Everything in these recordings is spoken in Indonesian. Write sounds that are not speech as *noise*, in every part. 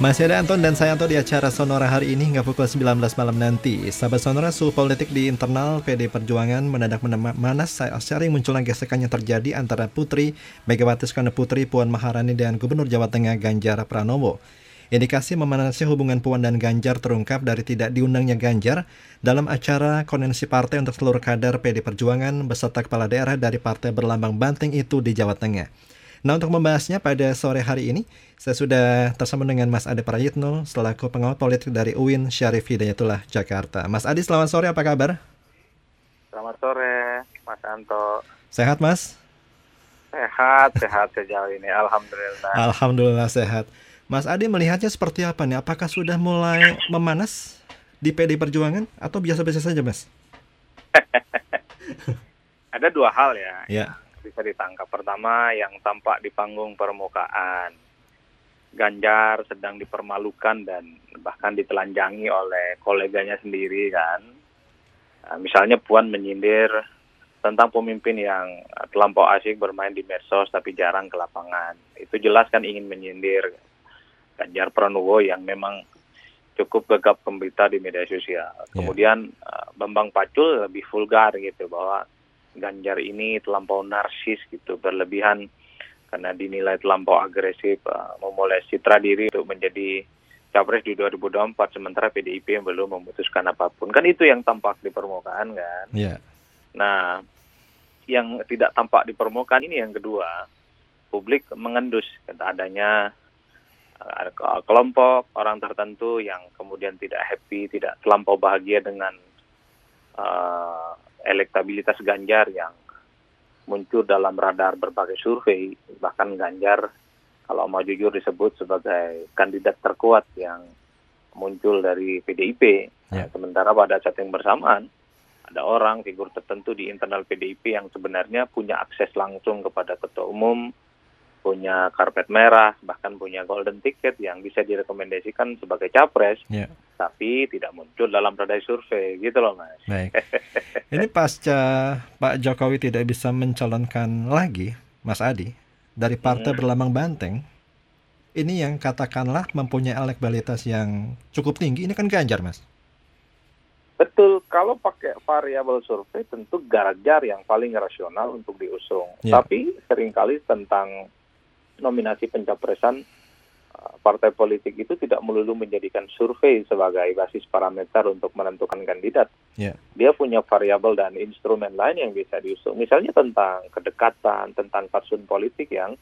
Masih ada Anton dan saya Anton di acara Sonora hari ini hingga pukul 19 malam nanti. Sahabat Sonora, suhu politik di internal PD Perjuangan mendadak memanas sering munculnya gesekan yang terjadi antara Putri Megawati Soekarno Putri Puan Maharani dan Gubernur Jawa Tengah Ganjar Pranowo. Indikasi memanasnya hubungan Puan dan Ganjar terungkap dari tidak diundangnya Ganjar dalam acara konvensi partai untuk seluruh kader PD Perjuangan beserta kepala daerah dari partai berlambang banteng itu di Jawa Tengah. Nah untuk membahasnya pada sore hari ini, saya sudah tersambung dengan Mas Ade Prayitno selaku pengawal politik dari UIN Syarif Hidayatullah Jakarta. Mas Adi, selamat sore, apa kabar? Selamat sore, Mas Anto. Sehat, Mas? Sehat, sehat sejauh ini, Alhamdulillah. Alhamdulillah sehat. Mas Adi melihatnya seperti apa nih? Apakah sudah mulai memanas di PD Perjuangan atau biasa-biasa saja, Mas? *laughs* Ada dua hal ya. Ya bisa ditangkap. Pertama yang tampak di panggung permukaan. Ganjar sedang dipermalukan dan bahkan ditelanjangi oleh koleganya sendiri kan. Nah, misalnya Puan menyindir tentang pemimpin yang terlampau asik bermain di medsos tapi jarang ke lapangan. Itu jelas kan ingin menyindir Ganjar Pranowo yang memang cukup gegap pembita di media sosial. Ya. Kemudian yeah. Bambang Pacul lebih vulgar gitu bahwa Ganjar ini terlampau narsis gitu, berlebihan karena dinilai terlampau agresif, uh, memulai citra diri untuk menjadi capres di 2024 sementara PDIP yang belum memutuskan apa pun. Kan itu yang tampak di permukaan kan. Yeah. Nah, yang tidak tampak di permukaan ini yang kedua, publik mengendus adanya uh, kelompok orang tertentu yang kemudian tidak happy, tidak terlampau bahagia dengan uh, elektabilitas Ganjar yang muncul dalam radar berbagai survei, bahkan Ganjar kalau mau jujur disebut sebagai kandidat terkuat yang muncul dari PDIP. Ya. Sementara pada saat yang bersamaan ada orang figur tertentu di internal PDIP yang sebenarnya punya akses langsung kepada ketua umum, punya karpet merah, bahkan punya golden ticket yang bisa direkomendasikan sebagai capres, yeah. Tapi tidak muncul dalam radar survei, gitu loh mas. Baik. *laughs* Ini pasca Pak Jokowi tidak bisa mencalonkan lagi, Mas Adi, dari partai hmm. berlambang Banteng, ini yang katakanlah mempunyai elektabilitas yang cukup tinggi, ini kan Ganjar, mas. Betul, kalau pakai variabel survei tentu Ganjar yang paling rasional untuk diusung. Yeah. Tapi sering kali tentang nominasi pencapresan partai politik itu tidak melulu menjadikan survei sebagai basis parameter untuk menentukan kandidat. Yeah. Dia punya variabel dan instrumen lain yang bisa diusung. Misalnya tentang kedekatan, tentang fatsun politik yang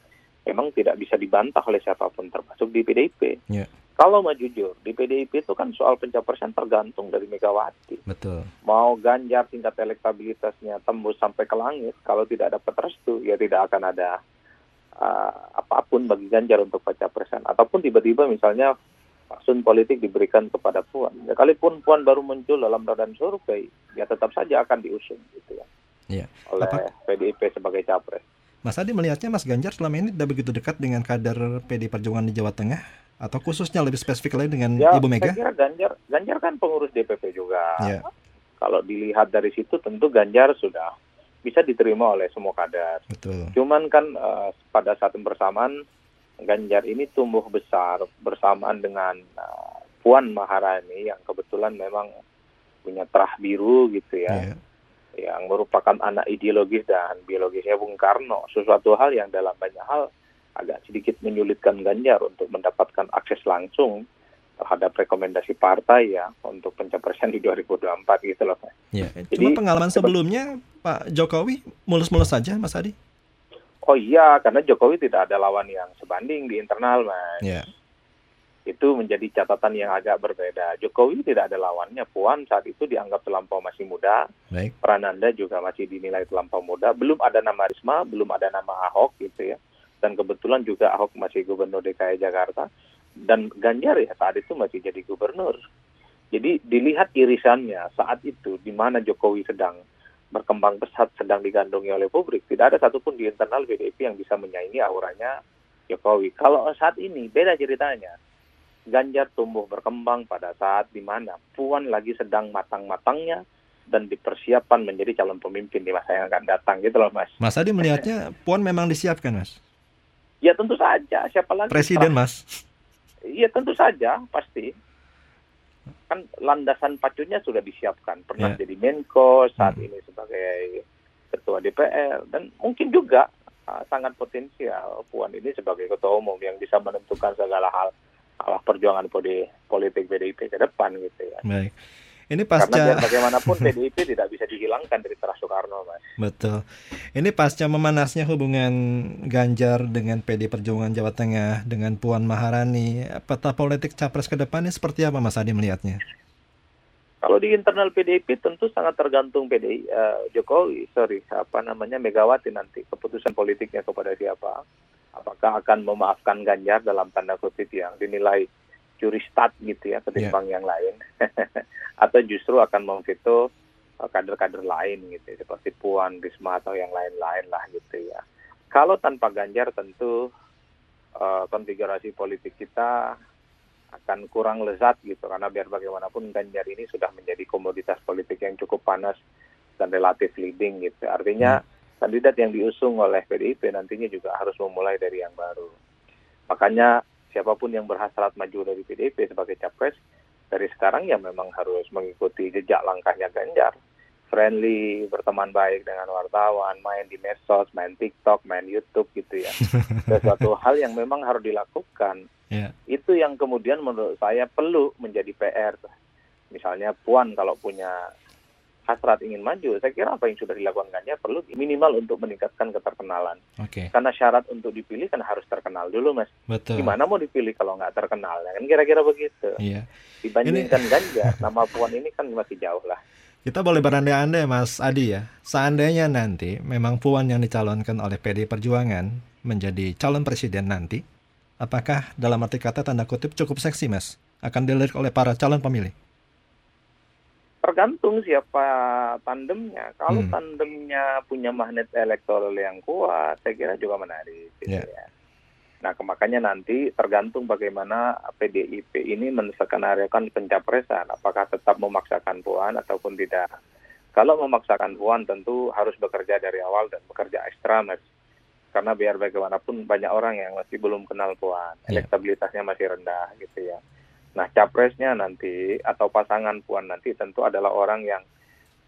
memang tidak bisa dibantah oleh siapa pun termasuk di PDIP. Yeah. Kalau mau jujur, di PDIP itu kan soal pencapresan tergantung dari Megawati. Betul. Mau Ganjar tingkat elektabilitasnya tembus sampai ke langit, kalau tidak dapat restu, ya tidak akan ada uh, apa pun bagi Ganjar untuk baca presan ataupun tiba-tiba misalnya faksun politik diberikan kepada Puan. Ya kalaupun Puan baru muncul dalam radar survei, ya tetap saja akan diusung gitu ya. Iya. Oleh Apa? PDIP sebagai capres. Mas Adi melihatnya Mas Ganjar selama ini tidak begitu dekat dengan kader PD Perjuangan di Jawa Tengah atau khususnya lebih spesifik lagi dengan ya, Ibu Mega? Saya kira Ganjar Ganjar kan pengurus DPP juga. Ya. Kalau dilihat dari situ tentu Ganjar sudah bisa diterima oleh semua kader. Betul. Cuman kan uh, pada saat yang bersamaan Ganjar ini tumbuh besar bersamaan dengan uh, Puan Maharani yang kebetulan memang punya terah biru gitu ya. Yeah. Yang merupakan anak ideologis dan biologisnya Bung Karno. Sesuatu hal yang dalam banyak hal agak sedikit menyulitkan Ganjar untuk mendapatkan akses langsung terhadap rekomendasi partai ya untuk pencapresan di 2024 gitu loh Pak. Ya, Jadi, cuma pengalaman sebelumnya Pak Jokowi mulus-mulus saja Mas Adi. Oh iya, karena Jokowi tidak ada lawan yang sebanding di internal Mas. Ya. Itu menjadi catatan yang agak berbeda. Jokowi tidak ada lawannya. Puan saat itu dianggap terlampau masih muda. Baik. Prananda juga masih dinilai terlampau muda. Belum ada nama Risma, belum ada nama Ahok gitu ya. Dan kebetulan juga Ahok masih gubernur DKI Jakarta dan Ganjar ya saat itu masih jadi gubernur. Jadi dilihat irisannya saat itu di mana Jokowi sedang berkembang pesat sedang digandungi oleh publik. Tidak ada satupun di internal PDIP yang bisa menyaingi auranya Jokowi. Kalau saat ini beda ceritanya. Ganjar tumbuh berkembang pada saat di mana Puan lagi sedang matang-matangnya dan dipersiapkan menjadi calon pemimpin di masa yang akan datang gitu loh Mas. Mas Adi melihatnya *laughs* Puan memang disiapkan Mas? Ya tentu saja, siapa lagi? Presiden Mas. Iya tentu saja pasti kan landasan pacunya sudah disiapkan pernah yeah. jadi Menko saat hmm. ini sebagai ketua DPR dan mungkin juga uh, sangat potensial Puan ini sebagai ketua umum yang bisa menentukan segala hal arah perjuangan politik PDIP ke depan gitu ya. Baik. Ini pasca Karena bagaimanapun PDIP tidak bisa dihilangkan dari Teras Soekarno, Mas. Betul. Ini pasca memanasnya hubungan Ganjar dengan PD Perjuangan Jawa Tengah dengan Puan Maharani, peta politik capres ke depannya seperti apa Mas Adi melihatnya? Kalau di internal PDIP tentu sangat tergantung PDI uh, eh, Jokowi, sorry, apa namanya Megawati nanti keputusan politiknya kepada siapa. Apakah akan memaafkan Ganjar dalam tanda kutip yang dinilai curi start gitu ya ketimbang yeah. yang lain *laughs* atau justru akan memveto uh, kader-kader lain gitu seperti Puan, Risma atau yang lain-lain lah gitu ya. Kalau tanpa Ganjar tentu uh, konfigurasi politik kita akan kurang lezat gitu karena biar bagaimanapun Ganjar ini sudah menjadi komoditas politik yang cukup panas dan relatif leading gitu. Artinya hmm. kandidat yang diusung oleh PDIP nantinya juga harus memulai dari yang baru. Makanya siapa pun yang berhasrat maju dari PDIP sebagai capres dari sekarang ya memang harus mengikuti jejak langkahnya Ganjar friendly, berteman baik dengan wartawan, main di medsos, main TikTok, main YouTube gitu ya. *laughs* Sesuatu hal yang memang harus dilakukan. Yeah. Itu yang kemudian menurut saya perlu menjadi PR. Misalnya Puan kalau punya hasrat ingin maju, saya kira apa yang sudah dilakukan Ganjar perlu minimal untuk meningkatkan keterkenalan. Okay. Karena syarat untuk dipilih kan harus terkenal dulu, mas. Betul. Gimana mau dipilih kalau nggak terkenal? Kan kira-kira begitu. Iya. Dibandingkan ini... *laughs* Ganjar, nama Puan ini kan masih jauh lah. Kita boleh berandai-andai, Mas Adi ya. Seandainya nanti memang Puan yang dicalonkan oleh PD Perjuangan menjadi calon presiden nanti, apakah dalam arti kata tanda kutip cukup seksi, Mas? Akan dilirik oleh para calon pemilih? Tergantung siapa tandemnya. Kalau hmm. tandemnya punya magnet elektoral yang kuat, saya kira juga menarik. Gitu yeah. ya. Nah, makanya nanti tergantung bagaimana PDIP ini menskenariokan pencapresan, apakah tetap memaksakan Puan ataupun tidak. Kalau memaksakan Puan tentu harus bekerja dari awal dan bekerja ekstra, mas. Karena biar bagaimanapun banyak orang yang masih belum kenal Puan, yeah. elektabilitasnya masih rendah gitu ya. Nah, capresnya nanti atau pasangan Puan nanti tentu adalah orang yang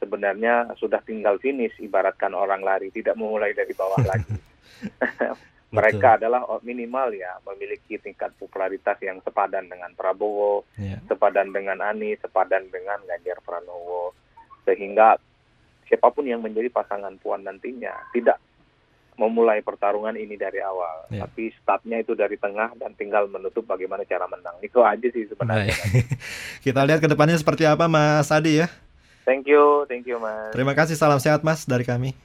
sebenarnya sudah tinggal finish, ibaratkan orang lari, tidak memulai dari bawah lagi. *laughs* *laughs* Mereka adalah minimal ya memiliki tingkat popularitas yang sepadan dengan Prabowo, yeah. sepadan dengan Anies, sepadan dengan Ganjar Pranowo, sehingga siapa pun yang menjadi pasangan Puan nantinya tidak memulai pertarungan ini dari awal. Ya. Tapi startnya itu dari tengah dan tinggal menutup bagaimana cara menang. Itu aja sih sebenarnya. *laughs* Kita lihat ke depannya seperti apa Mas Adi ya. Thank you, thank you Mas. Terima kasih, salam sehat Mas dari kami.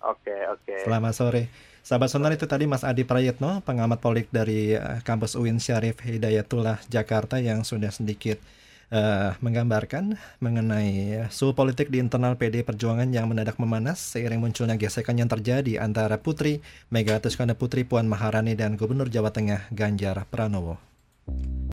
Oke, okay, oke. Okay. Selamat sore. Sahabat Sonar itu tadi Mas Adi Prayetno, pengamat politik dari uh, kampus UIN Syarif Hidayatullah Jakarta yang sudah sedikit uh, menggambarkan mengenai suhu politik di internal PD Perjuangan yang mendadak memanas seiring munculnya gesekan yang terjadi antara Putri Megawati Soekarno Putri Puan Maharani dan Gubernur Jawa Tengah Ganjar Pranowo.